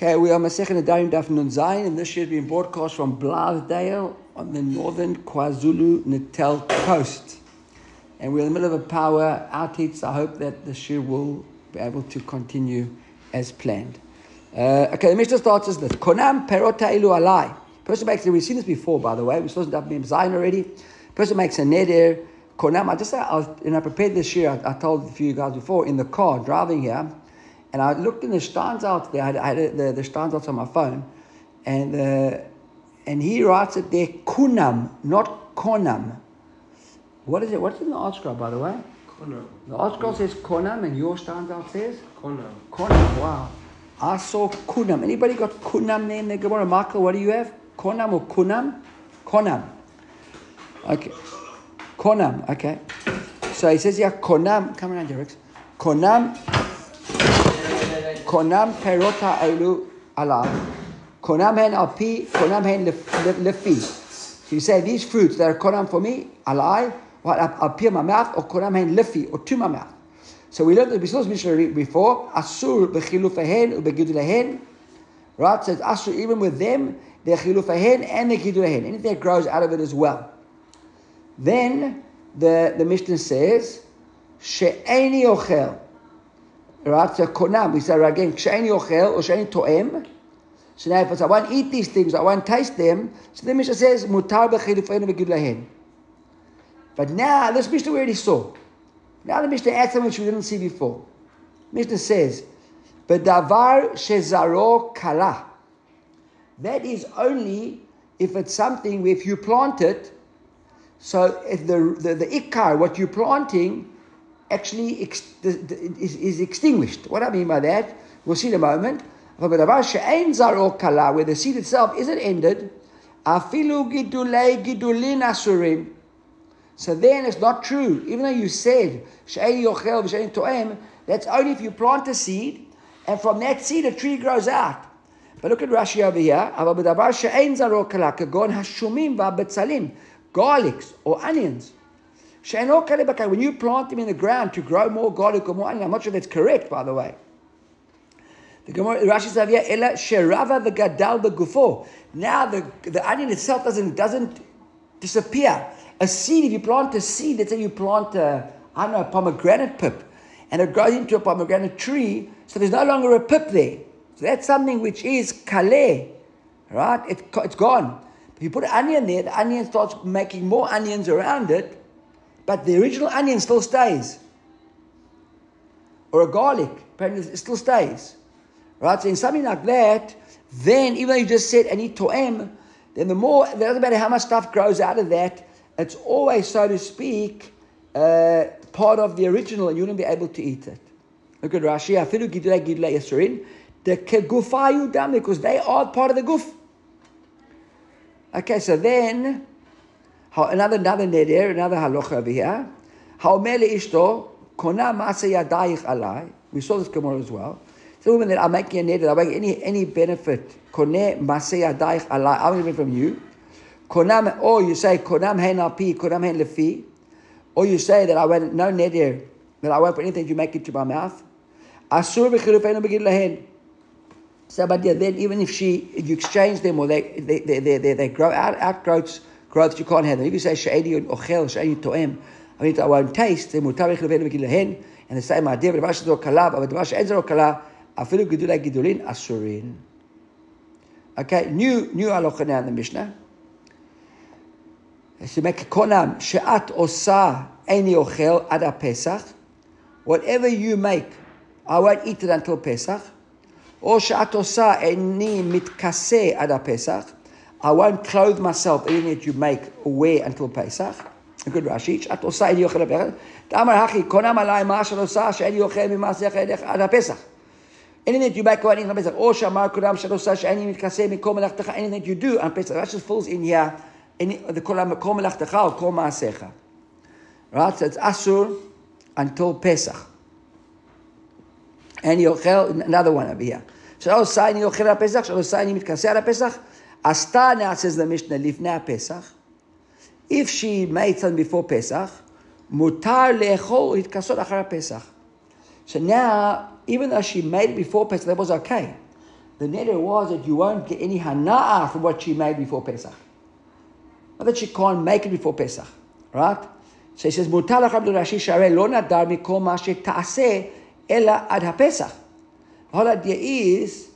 Okay, we are Masechet Nedarim Daf Nun Zayin, and this year being broadcast from Blythedale on the northern KwaZulu Natal coast. And we're in the middle of a power outage, so I hope that this year will be able to continue as planned. Uh, okay, the Mishnah starts as this. Konam perota ilu alai. Person makes, we've seen this before, by the way. Supposed to have Zayin already. Person makes a neder. Konam, I just, I, was, know, I prepared this year, I, I told a few guys before, in the car, driving here, and I looked in the Steinsaltz there, I had, I had the, the on my phone, and, uh, and he writes it there, kunam, not konam. What is it? What's in the article, by the way? Konam. The article says konam, and your Steinsaltz says? Konam. Konam, wow. I saw kunam. Anybody got kunam there in the Gemara? Michael, what do you have? Konam or kunam? Konam. Okay. Konam, okay. So he says yeah, konam, come around here, Rex. Konam קונם פירות האלו עליו, קונם הן על פי, קונם הן לפי. So you say these fruits that are konam for me, alai, what al pi my mouth, or konam hen lifi, or to my mouth. So we learned, we saw this mission before, asur bechilufehen ubegidulehen, right? So it's asur even with them, the chilufehen and the gidulehen, anything that grows out of it as well. Then the, the Mishnah says, she'eni ochel, So konam, we say again, ksheni ochel or sheni to'em. So now if I want to eat these things, I want to taste them, so the Mishnah says, mutar b'chilufeinu v'gidlahen. But now, this Mishnah we already saw. Now the Mishnah adds something which we didn't see before. Mishnah says, B'davar shezaro kala. That is only if it's something if you plant it, so if the, the, the ikar, what you're planting, actually ex- the, the, is, is extinguished. What I mean by that, we'll see in a moment. Where the seed itself isn't ended. So then it's not true. Even though you said that's only if you plant a seed, and from that seed a tree grows out. But look at Rashi over here. Garlics or onions. When you plant them in the ground to grow more garlic or more onion, I'm not sure that's correct, by the way. The Rashi says here, "Ela sherava v'gadal begufo." Now the, the onion itself doesn't doesn't disappear. A seed, if you plant a seed, let's say you plant a I don't know a pomegranate pip, and it grows into a pomegranate tree, so there's no longer a pip there. So that's something which is kale, right? It, it's gone. If you put an onion there, the onion starts making more onions around it, but the original onion still stays. Or a garlic, apparently it still stays. Right? So in something like that, then even though you just said any to'em, then the more, it doesn't matter how much stuff grows out of that, it's always, so to speak, uh, part of the original and you wouldn't be able to eat it. Look at Rashi, afilu gidulei gidulei yasurin, the kegufayu dam, because they are part of the guf. Okay, so then, another another neder, another halacha over here. How Haomer ishto kona masa yadayich alai. We saw this Gemara as well. So women that are making a neder, are making any any benefit. Kone masa yadayich alai. I'm going from you. Konam, or you say konam hen alpi, konam hen lefi, or you say that I went no neder, that I won't put anything you make into my mouth. Asur b'chilufenu begid lahen. So, but yeah, then even if she, you exchange them or they, they, they, they, they, they grow out, outgrowths, growth that you can't handle. If you say she'eni ochel, she'eni toem, I mean, our own taste, then mutarich levenu v'gilehen, and the same idea, but the kala, but the feel zero kala, afilu gedulei gedurin asurin. Okay, new new halacha now in the Mishnah. Shemek konam she'at osa eni ochel ad pesach. Whatever you make, I won't eat it until Pesach. Or she'at osa eni mitkase ad pesach. I won't clothe myself, anything that you make or wear until Pesach. A good Rashi, שאת עושה איני אוכל עד הפסח, תאמר הכי, קונם עליי מה שאת עושה שאיני אוכל ממעשיך עד הפסח. Anything that you make on Pesach, או שאמר קונם שאת עושה שאיני מתכסה מכל מלאכתך, anything that you do on Pesach, that just falls in here. the kol kol melachtecha or kol maasecha. Right? So it's asur until Pesach. And yochel, another one over here. So say ni yochel Pesach, so say ni mitkaseh Pesach. Astana, says the Mishnah, Lifna Pesach. If she made something before Pesach, Mutar Lechol Hitkasot Achara Pesach. So now, even though she made it before Pesach, that was okay. The neder was that you won't get any hanaa from what she made before Pesach. Not that she can't make it before Pesach, right? So he says, Mutar Lechol Rashi Sharei Lo Nadar Mikol Mashe Ta'aseh Ela Ad HaPesach. The that idea is,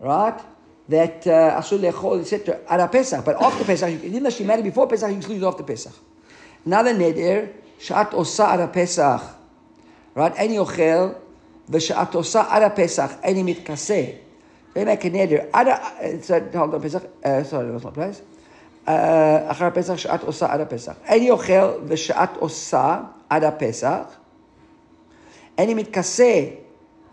right, that uh, אסור לאכול, etc. עד הפסח, but after Pesach, even though she made it before Pesach, you can use it after Pesach. Another נדר, שאת עושה עד הפסח, right, אין אוכל, ושאת עושה עד הפסח, אין מתכסה. They make a neder. עד, hold on, פסח, sorry, that's not place. אחר הפסח, שאת עושה עד הפסח. אין אוכל ושאת עושה עד הפסח, אין מתכסה,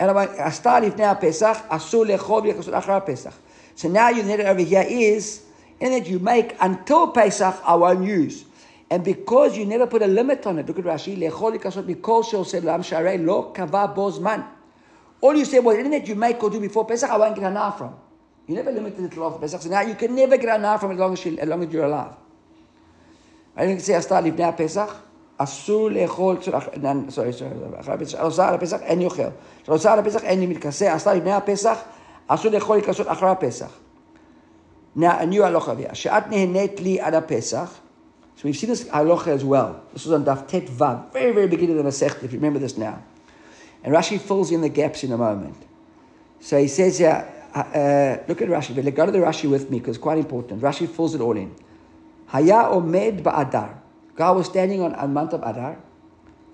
אלא עשתה לפני הפסח, אסור לאכול ולכסות אחר הפסח. So now your neder over here is, in that you make until Pesach, I won't use. And because you never put a limit on it, look at Rashi, לאכול לכסות מכל שעושה לעם שהרי לא קבע בו זמן. All you said was anything that you make or do before Pesach, I won't get a from. You never limited it till after Pesach, so now you can never get a from as long as, you, as long as you're alive. I didn't say עשתה לפני הפסח, אסור לאכול, סורי, סורי, אחרי הפסח, עושה על הפסח אין יאכל. עושה על הפסח אין מתכסה, עשתה לפני הפסח, אסור לאכול לכסות אחרי הפסח. Now, a new halacha here. שאת נהנית לי עד הפסח, so we've seen this halacha as well. This was on Daf Tet Vav, very, very beginning of the Masechet, if you remember this now. And Rashi fills in the gaps in a moment. So he says here, uh, uh, look at Rashi, but go to the Rashi with me because it's quite important. Rashi fills it all in. Haya omed ba'adar. God was standing on a month of Adar.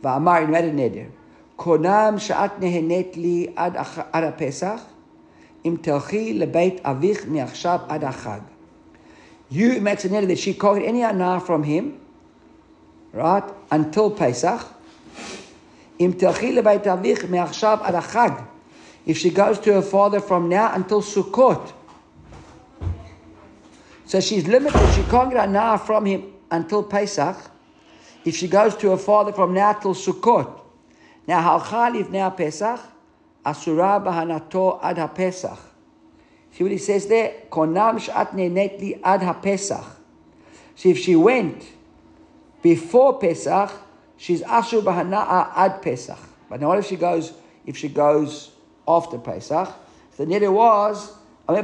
Va'amar, he made a neder. Konam sha'at nehenet li ad pesach im telchi lebeit avich miachshav ad achag. You neder that she called any anah from him, right, until Pesach. Im telchi lebeit avich miachshav ad achag. If she goes to her father from now until Sukkot. So she's limited. She can't get anah from him until Pesach. If she goes to her father from now till Sukkot. Now, halcha now Pesach, asura bahanato ad ha-Pesach. See what he says there? Konam shat nenetli ad ha-Pesach. So if she went before Pesach, she's asur bahana'a ad Pesach. But now what if she goes, if she goes after Pesach? The neder was, so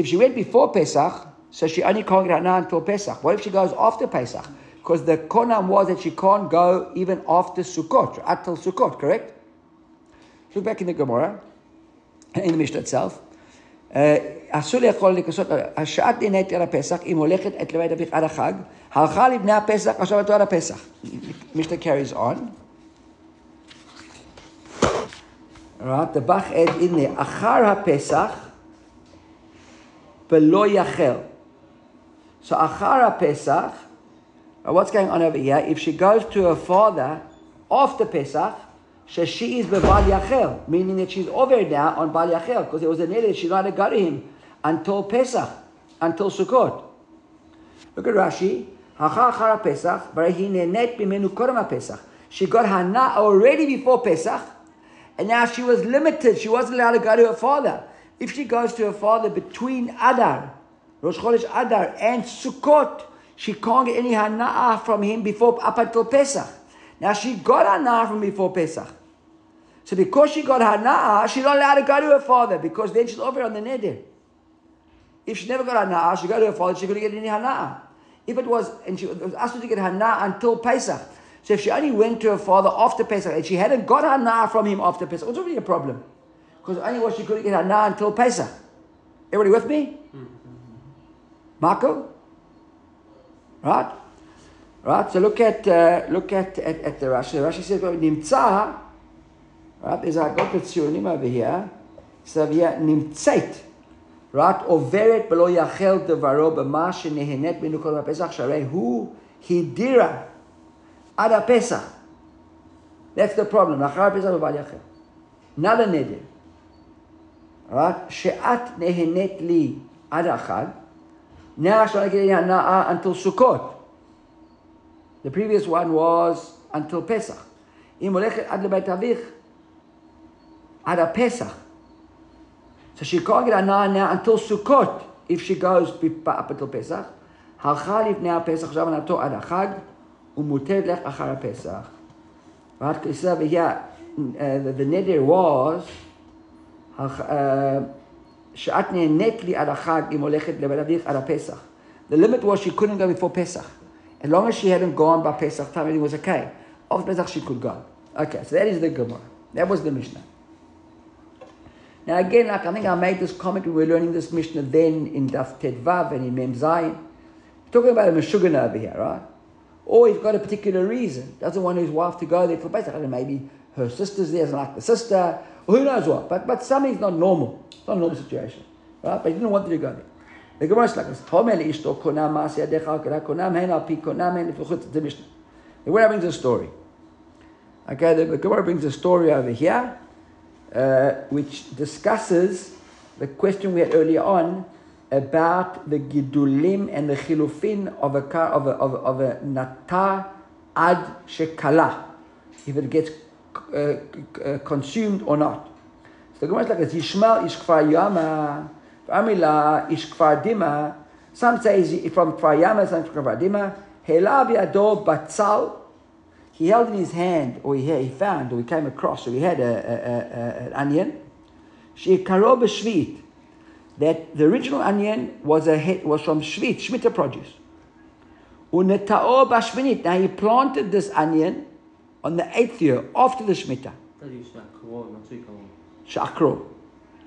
if she went before Pesach, so she only can't get Hana until Pesach. What if she goes after Pesach? Because the konam was that she can't go even after Sukkot, until Sukkot, correct? Look back in the Gemara, in the Mishnah itself. אסור לאכול לכסות, השעת נהנית על הפסח, אם הולכת את לבית אביך עד החג, הלכה לבני הפסח, עכשיו אותו עד הפסח. Mishnah carries on. Right, the Bach ed in there, אחר הפסח, בלא יחל. So Achara Pesach, what's going on over here? If she goes to her father after Pesach, so she is Bal Yachel, meaning that she's over now on Bal Yachel, because there was a neder she not to go to him until Pesach, until Sukkot. Look at Rashi. Achara Pesach, net bimenu korma Pesach. She got Hana already before Pesach, and now she was limited. She wasn't allowed to go to her father. If she goes to her father between Adar Rosh Chodesh Adar and Sukkot, she can't get any hana'ah from him before up until Pesach. Now she got hana'ah from before Pesach. So because she got hana'ah, she's not allowed to go to her father because then she's over on the neder. If she never got hana'ah, she go to her father, she couldn't get any hana'ah. If it was, and she was asked to get hana'ah until Pesach. So if she only went to her father after Pesach and she hadn't got hana'ah from him after Pesach, it was already a problem. Because only was she couldn't get hana'ah until Pesach. Everybody with me? Mm-hmm. Marco? Right? Right? So look at uh, look at, at, at the Rashi. The Rashi says Nimtza, right? There's a got the over here. So here Nimtzait. Right? Overet below yachel devaro b'ma shenehenet benukol ha'pesach sharei hu hidira ad ha'pesach. That's the problem. Achar pesach b'val yachel. Not a neder. Right? She'at nehenet li ad achad. Now she's not getting hana'ah until Sukkot. The previous one was until Pesach. אם הולכת עד לבית אביך, עד הפסח. So she can't get הנאה now until Sukkot, if she goes up until Pesach. הלכה לפני הפסח, עכשיו הנאתו עד החג, ומותרת לך אחר הפסח. Right, so over here, uh, the, the neder was, uh, שאת נהנית לי עד החג אם הולכת לבית אביך עד הפסח. The limit was she couldn't go before Pesach. As long as she hadn't gone by Pesach time, everything was okay. After Pesach, she could go. Okay, so that is the Gemara. That was the Mishnah. Now again, like I think I made this comment when we were learning this Mishnah then in Daf Ted Vav and in Mem Zayin. Talking about a Meshugana over here, right? Or he's got a particular reason. Doesn't want his wife to go there for Pesach. I don't know, maybe her sister's there, doesn't like the sister, or who knows what. But, but something's not normal. It's not a normal situation. Right? But he didn't want to go there. The Gemara is like this. The Mishnah. The Gemara brings a story. Okay, the, Gemara brings a story over here, uh, which discusses the question we had earlier on about the gidulim and the chilufin of a car of a, of, of a nata ad shekala, if it gets uh, uh, consumed or not. So the Gemara is like this: Yishmael ish kfar yama, Amila ish kfar dima. Some say from kfar yama, some from kfar dima. He held in his hand, or he, he found, or he came across, or he had a, a, a, an onion. B'shvit that the original onion was, a, was from Shvit, Shmita produce. Unetao. Now he planted this onion on the eighth year after the Shmita. Shakro.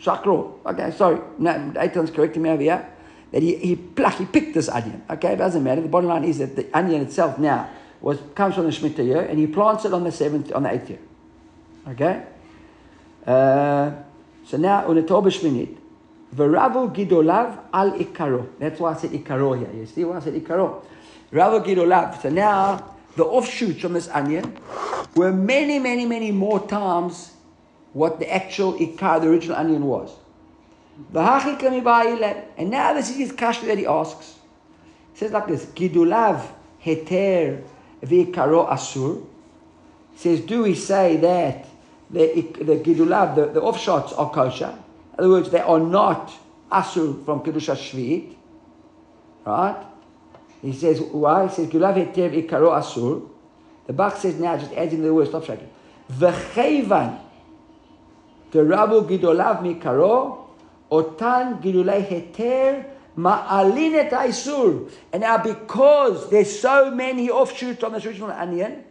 Shakro. Okay, sorry. No, Aiton's correcting me over here. That he, he plucked, he picked this onion. Okay, it doesn't matter. The bottom line is that the onion itself now was comes from the Shemitah year and he plants it on the seventh, on the eighth year. Okay? Uh, so now, Unetao bashminit. V'ravu gidolav al ikaro. That's why I said ikaro here. You see why I said ikaro? Ravu gidolav. So now the offshoots from this onion were many, many, many more times what the actual ikar, the original onion was. And now this is his question that he asks. Says like this: Gidulav heter v'ikaro asur. Says, do we say that the the gidulav, the, the offshots are kosher? In other words, they are not asur from Kedusha Shvi'it. Right? He says, why? He says, Gulav Hetev Ikaro Asur. The Bach says now, just adding the word, stop shaking. V'chevan Rabu Gidolav Mikaro Otan Gidulei Heter Ma'alin et Aisur. And now because there's so many offshoots on this original onion,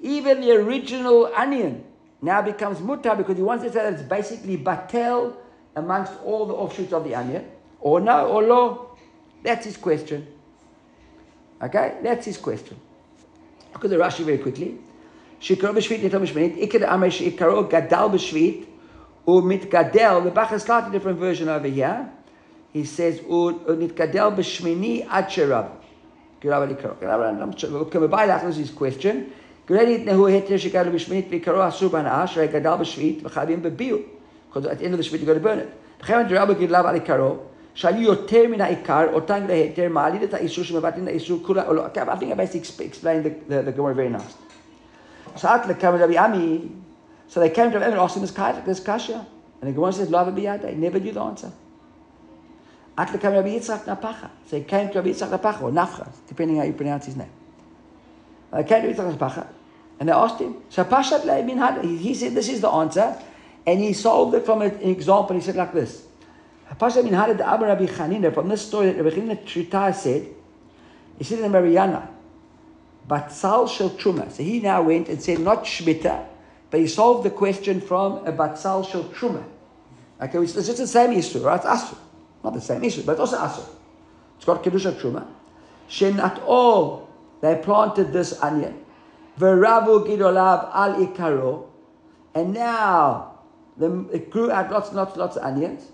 even the original onion now becomes mutar because he wants to say that it's basically batel amongst all the offshoots of the onion. Or no, or lo. That's his question. Okay? That's his question. Look at the Rashi very quickly. Shikaro b'shvit nitom b'shminit. Iked amay shikaro gadal b'shvit. Umit gadel. The Bach has slightly different version over here. He says, Unit gadel b'shmini ad sherab. Girav alikaro. This is his question. Granted, Nehu Heter Shekaru Bishmit Vikaro Asur Banash, Gadal Bishvit, Vachavim Bebiu. Because at the end of the Shvit, you got to burn it. Chemet Rabbi Gidlav Alikaro, שהיו יותר מן העיקר, אותן להיתר, מעלית את האיסור שמבטלים את האיסור כולה, או לא. I think I basically explained the, the, the Gemara very nice. שאלת לכמה רבי עמי, so they came to Rabbi and asked him this, this kasha. And the Gemara says, לא אבא בידי, never knew the answer. עד לכמה רבי יצחק נפחה. So he came to Rabbi Yitzchak Napacha, or Nafcha, depending how you pronounce his name. They came to Yitzchak Napacha, and they asked him, so Pashat bin Had, he said, this is the answer, and he solved it from an example. He said like this. Pashat bin Had, the Abu Rabbi Chanina, from this story that Rabbi Chanina Trita said, he said in the Mariana, Batzal Shel Truma. So he now went and said not Shmita, but he solved the question from a Batzal Shel Truma. Okay, it's just the same issue, right? It's Asur. Not the same issue, but it's also Asur. It's got Kedusha Truma. Shenat all they planted this onion. Veravu gidolav al ikaro. And now the, it grew out lots lots lots of onions.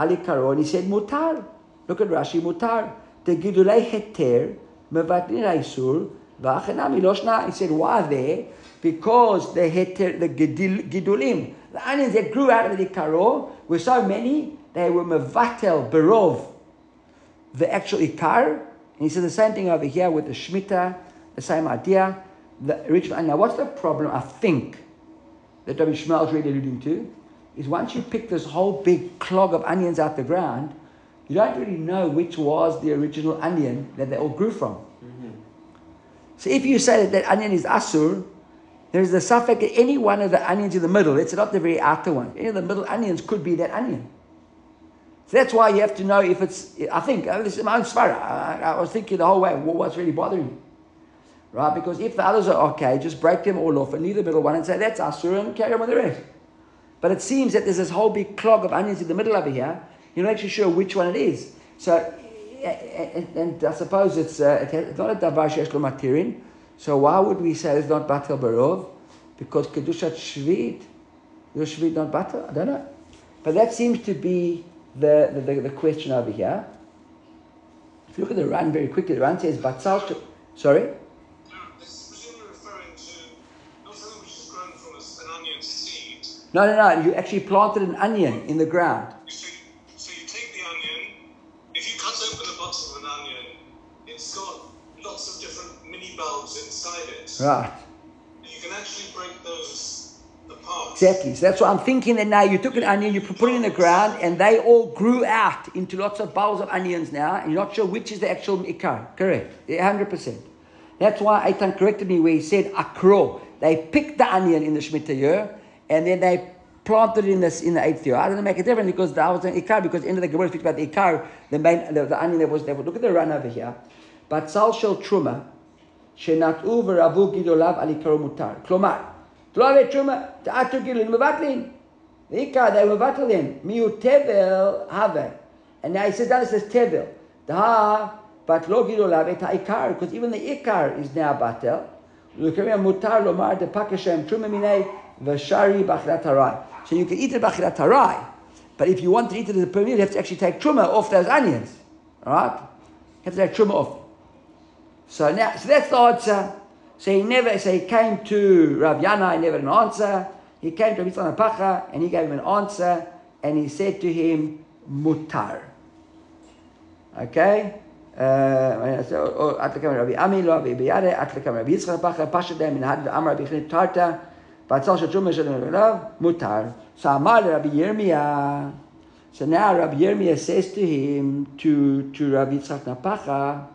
Al ikaro. And he said, mutar. Look at Rashi, mutar. The gidolei heter mevatlin aisur v'achenami loshna. He said, why there? Because the heter, the gidulim, the onions that grew out of the ikaro were so many, they were mevatel, berov, the actual ikar, and he said the same thing over here with the Shemitah, the same idea. The original, now what's the problem, I think, that Rabbi Shmuel is really alluding to, is once you pick this whole big clog of onions out the ground, you don't really know which was the original onion that they all grew from. Mm-hmm. So if you say that that onion is asur, There's the suffix that any one of the onions in the middle. It's not the very outer one. Any of the middle onions could be that onion. So that's why you have to know if it's. I think uh, this is my own svara. I, I, was thinking the whole way. what's really bothering me, right? Because if the others are okay, just break them all off and leave the middle one and say that's asur and carry on with the rest. But it seems that there's this whole big clog of onions in the middle over here. You're not actually sure which one it is. So, and, I suppose it's, uh, it's not a davar shesh matirin. So why would we say it's not batel barov? Because kedushat shvit, your shvit not batel. I don't know. But that seems to be the, the, the, the, question over here. If you look at the Ran very quickly, the Ran says batzal. Sorry. No, no, no. You actually planted an onion in the ground. So, so you take the onion. If you cut open the bottom of an onion, it's got lots of different mini bulbs inside it. Right. You can actually break those apart. Exactly. So that's what I'm thinking. That now you took an onion, you put it in the ground, and they all grew out into lots of bulbs of onions now, and you're not sure which is the actual ikar. Correct. 100%. That's why Aitan corrected me where he said akro. They picked the onion in the Shemitah year and then they planted in this in the eighth year. I didn't make a difference? Because that was an ikar. Because in the Gemara speaks about the ikar, the main the, the onion that was there. Look at the Ran over here. But sal shel truma shenatu avu gidolav al ikaru mutar. Klomar tolale truma ta'atu gidolin mevatlin. The ikar they mevatlin miu tevel have. And now he says that it says tevel Da, but lo gidolav et ikar because even the ikar is now batel. Lukamia mutar lomar de pakashem truma minay Vashari Bachirat Harai. So you can eat it Bachirat Harai, but if you want to eat it as a permit, you have to actually take Truma off those onions. Alright? You have to take Truma off. So now, so that's the answer. So he never, so he came to Rav Yana, he never had an answer. He came to Rabbi Pacha and he gave him an answer and he said to him, Mutar. Okay? אטלקם רבי עמי לא רבי ביאדה, אטלקם רבי יצחק פחד, פשט להם מן הד ואמר רבי חנין תרתא Batzal Shatruma Shadam Mutar. So Amar Rabbi Yirmiyah. So now Rabbi Yirmiyah says to him, to, to Rabbi Yitzchak Napacha,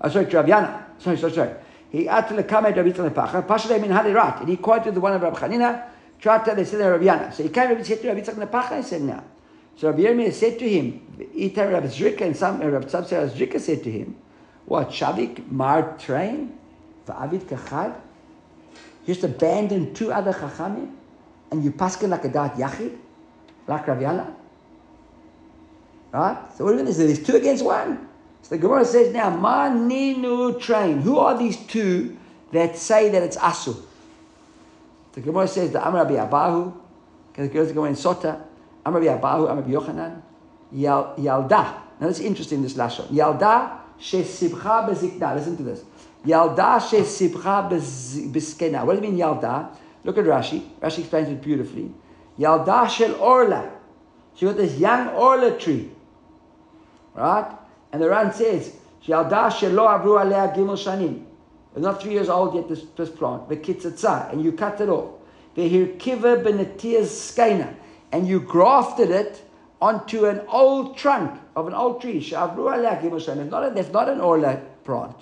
oh, sorry, to Rabbi Yana, sorry, sorry, sorry. He had to come at Rabbi Yitzchak Napacha, Pashalei min Hadirat, and he quoted the one of Rabbi Chanina, tried to say Rabbi Yana. So he came and said to Rabbi Yitzchak Napacha and said, now. So Rabbi Yirmiyah said to him, Itam Rabbi Zrika and some uh, Rabbi Tzabsar Zrika said to him, what, Shavik Mar train? Va'avid Kachad? Just abandon two other chachamim and you paskin like a dart yachid, like Rav Yana. Right? So what is it? There's two against one. So the Gemara says now, Maninu train. Who are these two that say that it's asu? The Gemara says the Amr Rabbi Abahu, the girls go in Sota, Amr Rabbi Abahu, Amr Rabbi Yochanan, Yalda. Now that's interesting, this last one. Yalda she sibcha bezikna. Listen to this. Yalda she sibcha biskena. What do you mean yalda? Look at Rashi. Rashi explains it beautifully. Yalda shel orla. She got this young orla tree. Right? And the Ran says, Yalda shelo avru alea gimel shanim. It's not three years old yet, this, this plant. The And you cut it off. The hirkiva benetias skena. And you grafted it onto an old trunk of an old tree. It's not, a, that's not an orla plant.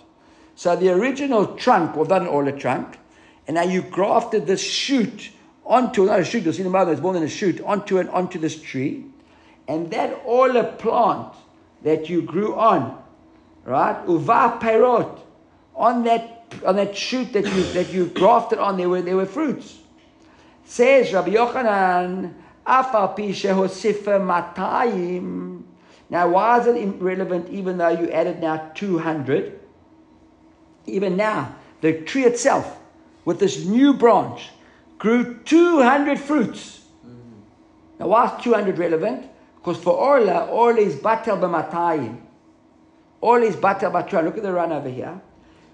So the original trunk was not an trunk, and now you grafted this shoot onto not a shoot. You'll see the mother is born in a shoot onto an onto this tree, and that orla plant that you grew on, right? Uva perot on that on that shoot that you that you grafted on. There were there were fruits. Says Rabbi Yochanan, Afal pi shehosifa matayim. Now, why is it irrelevant even though you added now 200? Even now, the tree itself, with this new branch, grew 200 fruits. Mm-hmm. Now, why is 200 relevant? Because for Orla, Orla is batel b'matayim. Orla is batel b'matayim. Look at the Ran over here.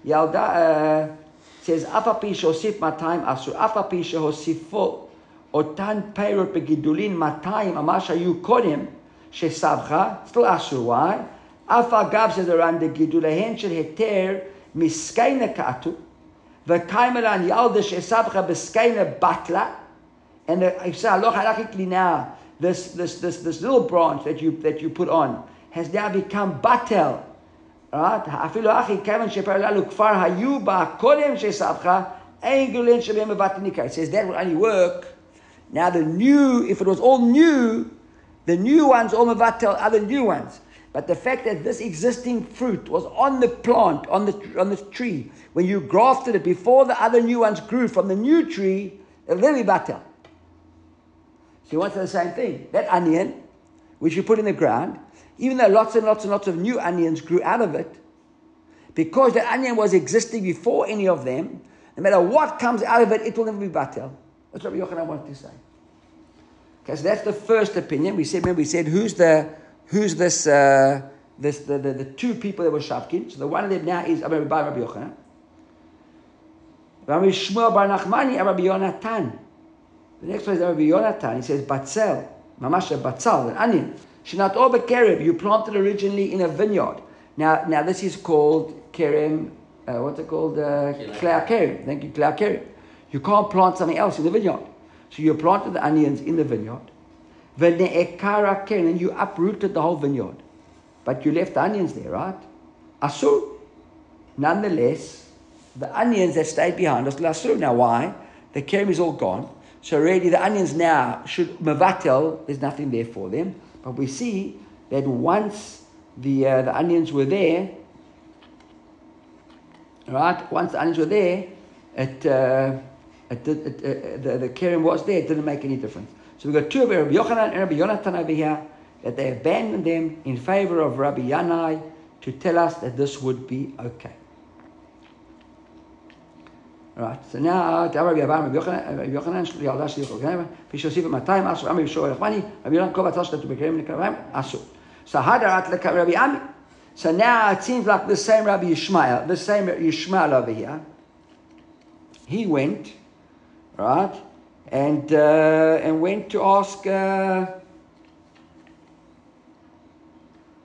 Yalda uh, says, Afapi shosif matayim asur. Afapi shehosifo otan peirot begidulin matayim amasha yu kodim shesavcha. Still asur. Why? Afa gav says the gidulahen shel heter miskaina katu, v'kaimelan yaldish esabcha beskaina batla, and I say aloch halachically now, this, this, this, this little branch that you, that you put on has now become batel. Right? אפילו אחי כיוון שפר לנו כפר היו בה קודם שסבך, It says that will only work. Now the new, if it was all new, the new ones all mevatel other new ones. But the fact that this existing fruit was on the plant, on the, on the tree, when you grafted it before the other new ones grew from the new tree, it'll then be batel. So he wants the same thing. That onion, which you put in the ground, even though lots and lots and lots of new onions grew out of it, because the onion was existing before any of them, no matter what comes out of it, it will never be batel. That's what Yochanan wanted to say. Okay, so that's the first opinion. We said, remember, we said, who's the, who's this, uh, this, the, the, the, two people that were Shavkin. So the one of them now is Rabbi Rabbi Yochanan. Rabbi Shmuel Bar Nachmani, and Rabbi Yonatan. The next one is Rabbi Yonatan. He says, Batzel, Mamash Batzel, an onion. Shinat Oba Kerib, you planted originally in a vineyard. Now, now this is called Kerem, uh, what's it called? Uh, Kerem. Thank you, Kerem. You can't plant something else in the vineyard. So you planted the onions in the vineyard. And you uprooted the whole vineyard. But you left the onions there, right? Asur. Nonetheless, the onions that stayed behind still asur. Now why? The kerem is all gone. So really, the onions now should mavatel, there's nothing there for them. But we see that once the, uh, the onions were there, right? Once the onions were there, it, uh, it, did, it, uh, the, the kerem was there, it didn't make any difference. So we got two of Rabbi Yochanan and Rabbi Yonatan over here that they abandoned them in favor of Rabbi Yanai to tell us that this would be okay. Right, so now, uh, Rabbi Abraham, Rabbi Yochanan, Rabbi Yochanan, Rabbi Yochanan, Rabbi Yochanan, Rabbi Yochanan, Rabbi Yochanan, Rabbi Yochanan, Rabbi Yochanan, Rabbi Yochanan, Rabbi Yochanan, Rabbi Yochanan, So Hadarat Rabbi Ami. So now it seems like the same Rabbi Yishmael, the same Yishmael over here, he went, right, and uh, and went to ask.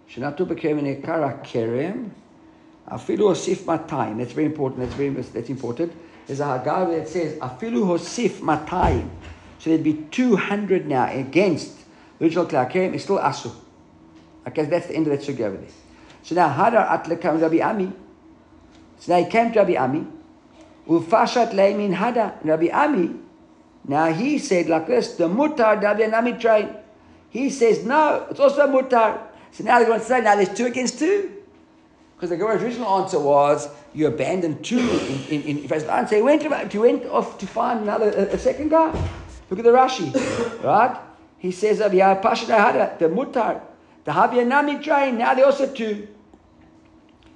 שנטו בכרם עיקר הכרם, אפילו הוסיף 200, that's very important, that's very that's important. There's a Haggadah that says, afilu hosif 200. So there'd be 200 now against the original Klakem, is still asu. Okay, that's the end of that sugya over there. So now, Hadar atlekam Rabbi Ami. So now he came to Rabbi Ami. Ufashat leimin Hada. Rabbi Ami, now he said like this, the mutar Rabbi Ami train. He says, no, it's also mutar. So now they're going to say, now there's two against two. Because the Gemara's original answer was you abandoned two in, in, in, in answer. He went, he went off to find another a, a second guy. Look at the Rashi, right? He says the Mutar, the Habyanami train, now they also two.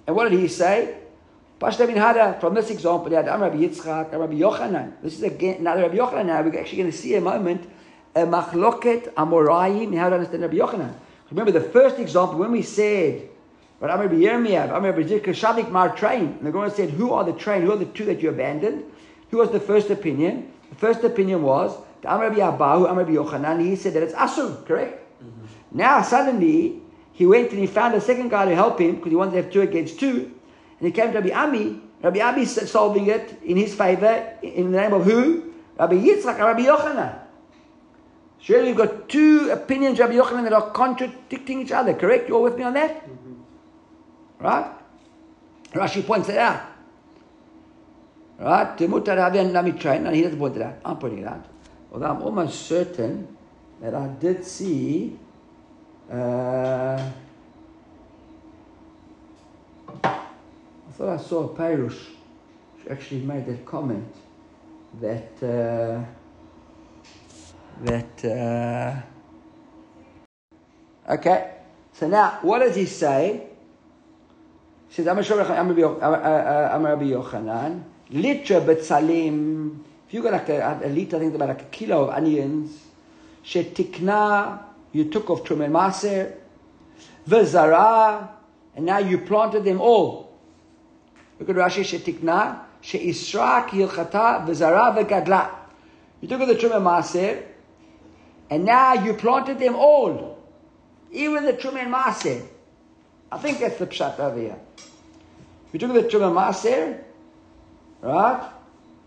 And what did he say? Pashta bin Hada, from this example, he had Rabbi Yitzchak, Rabbi Yochanan. This is again another Rabbi Yochanan now. We're actually going to see a moment a machloket amorayim, how to understand Rabbi Yochanan. Remember the first example when we said but Amr Yirmiyah, Amr Shadik Mar train. And the Gemara said, Who are the train? Who are the two that you abandoned? Who was the first opinion? The first opinion was the Amr Abahu, Amr Yochanan. He said that it's Asur, correct? Mm-hmm. Now suddenly he went and he found a second guy to help him because he wanted to have two against two. And he came to Rabbi Ami. Rabbi Ami solving it in his favor in the name of who? Rabbi Yitzchak and Rabbi Yochanan. Surely you've got two opinions, Rabbi Yochanan, that are contradicting each other, correct? You all with me on that? Mm-hmm. Right? Rashi points it out. Right? Timutar Avian Namitrain, and he doesn't point it out. I'm pointing it out. Although I'm almost certain that I did see. Uh, I thought I saw a Peirush who actually made that comment that uh, that uh, okay. So now, what does he say? He says, I'm Rabbi Yochanan, litra betzalim, if you got like a, a liter, I think about like a kilo of onions, shetikna, you took off Truman Maser, v'zara, and now you planted them all. Look at Rashi shetikna. You took the Truma Maser, and now you planted them all, even the Truma Maser. I think that's the pshat over here. You took the Truma Maser, right,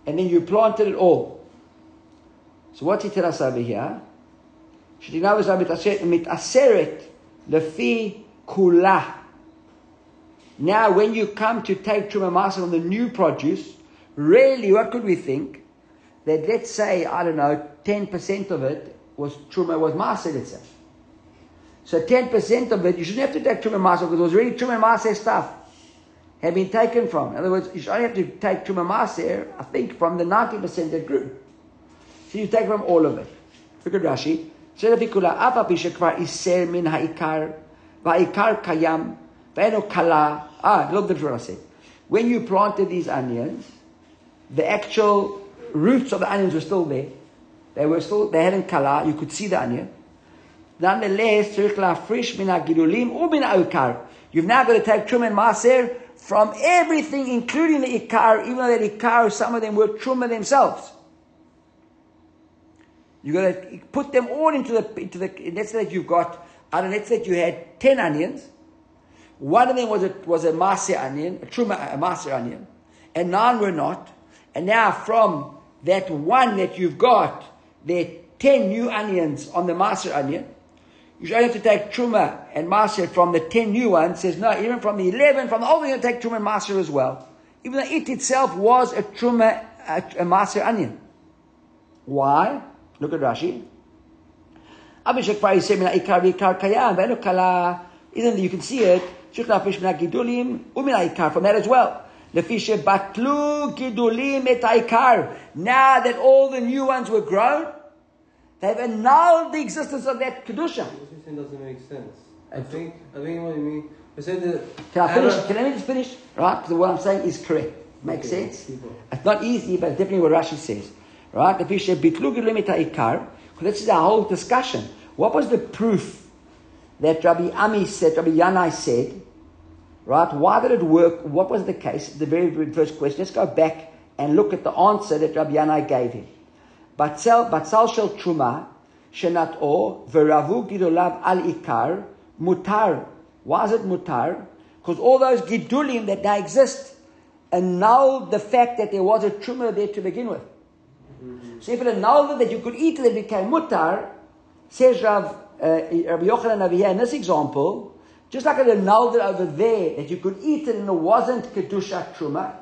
and then you planted it all. So what he tell us over here? Shetikna v'zara mit'aseret lefi kula. Now, when you come to take Truma Masa on the new produce, really, what could we think? That let's say, I don't know, 10% of it was Truma, was Masa, let's say. So 10% of it, you shouldn't have to take Truma Masa because it was really Truma Masa stuff had been taken from. In other words, you should only have to take Truma Maser, I think, from the 90% that grew. So you take from all of it. Look at Rashi. Iser min ha'ikar va'ikar kayam העיקר, והעיקר קיים, ואינו קלה, ah, look at what I said. When you planted these onions, the actual roots of the onions were still there. They were still, they hadn't kala, you could see the onion. Nonetheless, צריך להפריש מן הגידולים ומן העיקר. You've now got to take truma and maser from everything, including the ikar, even though that ikar, some of them were truma themselves. You got to put them all into the into the. Let's say that you've got. I don't. know, Let's say that you had ten onions. one of them was a was a maser onion, a true maser onion, and nine were not. And now from that one that you've got, there are ten new onions on the maser onion. You should only have to take truma and maser from the ten new ones. Says no, even from the eleven, from the old, you take truma and maser as well. Even though it itself was a truma, a, a maser onion. Why? Look at Rashi. Abishak Fari said, "Mina ikar ikar kayam, ve'enu kala." Isn't you can see it? Shich lafish mina gidulim umina ikar from that as well. Lefishe batlu gidulim et ikar. Now that all the new ones were grown, they've annulled the existence of that kedusha. What you're saying doesn't make sense. I think, I think what you mean, you said that. Can I finish? Anna- Can I just finish? Right? Because what I'm saying is correct. Makes Okay, sense? It's not easy, but definitely what Rashi says. Right? The fish bitlu gidulim et ikar. Because this is our whole discussion. What was the proof that Rabbi Ami said, Rabbi Yanai said, right? Why did it work? What was the case? The very, very first question. Let's go back and look at the answer that Rabbi Yanai gave him. Batsal, batsal shel truma, shenat o, veravu gidolav al ikar, mutar. Why is it mutar? Because all those gidulim that now exist annulled the fact that there was a truma there to begin with. Mm-hmm. So if it annulled it that you could eat it, it became mutar, says Rav, Eh, Rabbi Yochanan over here in this example, just like it annulled it over there, that you could eat it and it wasn't kedusha truma,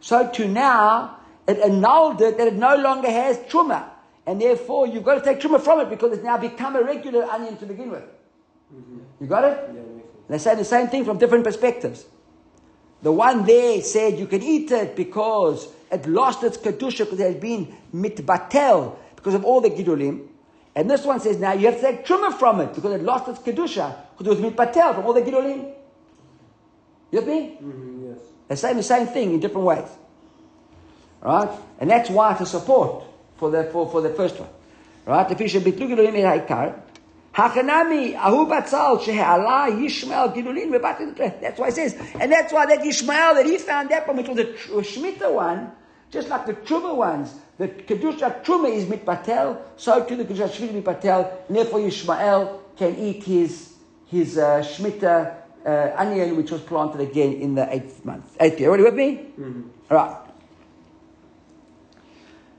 so to now, it annulled it that it no longer has truma. And therefore, you've got to take truma from it because it's now become a regular onion to begin with. You got it? Yeah. They say the same thing from different perspectives. The one there said you can eat it because it lost its kedusha because it had been mitbatel because of all the gidulim. And this one says now you have to take truma from it because it lost its kedusha because it was mitbatel from all the gidulim. You with me? Mhm, yes. They're saying the same thing in different ways. Right? And that's why it's a support for the, for, for the first one. Right? The fish bitlu gilulim el haikar. Hachanami, ahu batzal, she'ala Yishmael gilulin rebatim That's why it says. And that's why that Yishmael, that he found that one, which was a, tr- a Shemitah one, just like the Truma ones, the Kedusha Truma is mitpatel, so too the Kedusha Shemitah mitpatel, and therefore Yishmael can eat his, his uh, Shemitah uh, onion, which was planted again in the eighth month. Eighth year. Everybody with me? All right.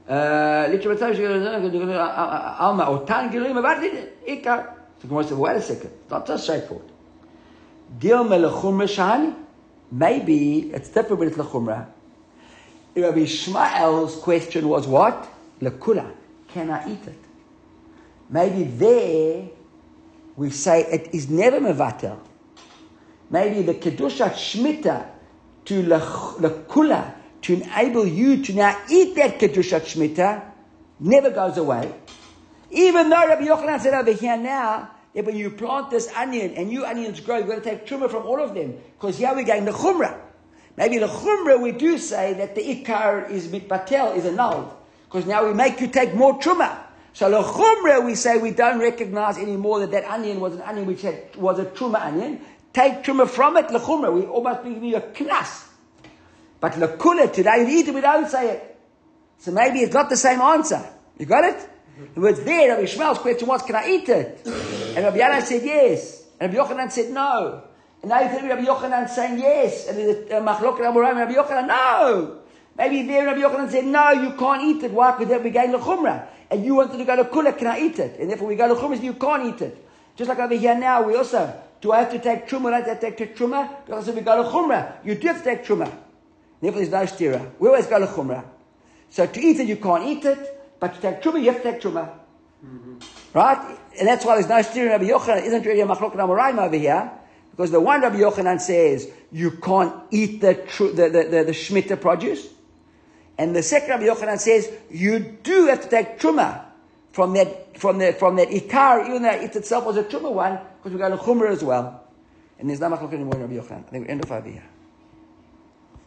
Uh, literally, Alma or Tan Gilim about it. Ikar. So Gemara said, wait a second. It's not so straightforward. Dil melechumra shani. Maybe it's different with lechumra. Rabbi Ishmael's question was what? Lekula. Can I eat it? Maybe there we say it is never mevatel. Maybe the kedusha shmita to lekula to enable you to now eat that kedusha shmita never goes away. Even though Rabbi Yochanan said over here now that when you plant this onion and new onions grow, you're going to take truma from all of them because here we're going the chumrah. Maybe the chumrah we do say that the ikar is mitbatel is annulled because now we make you take more truma. So the chumrah we say we don't recognize anymore that that onion was an onion which had, was a truma onion. Take truma from it, the chumrah. We almost give you a knas. But lakula today eat it, we don't say it. So maybe it's not the same answer. You got it? The words there, Rabbi Ishmael's question was, can I eat it? And Rabbi Yana said yes. And Rabbi Yochanan said no. And now you think Rabbi Yochanan saying yes. And the Machlok Ramoram, Rabbi Yochanan, no. Maybe there Rabbi Yochanan said, no, you can't eat it. Why? Because we're going to Chumrah. And you wanted to go to Kula, can I eat it? And therefore we go to Chumrah, you can't eat it. Just like over here now, we also, do I have to take Trumah? Do I have to take Trumah? Because if we go to Chumrah, you do have to take Trumah. Therefore, there's no stira. We always go to chumrah. So to eat it, you can't eat it, but to take truma, you have to take truma. Mm-hmm. Right? And that's why there's no stira in Rabbi Yochanan. It isn't really a machlok Amoraim over here. Because the one Rabbi Yochanan says you can't eat the, tr- the, the, the, the Shemitah produce. And the second Rabbi Yochanan says you do have to take truma from that, from that, from that ikar, even though it itself was a truma one, because we got a chumrah as well. And there's no machlok anymore in Rabbi Yochanan. I think we end off over here.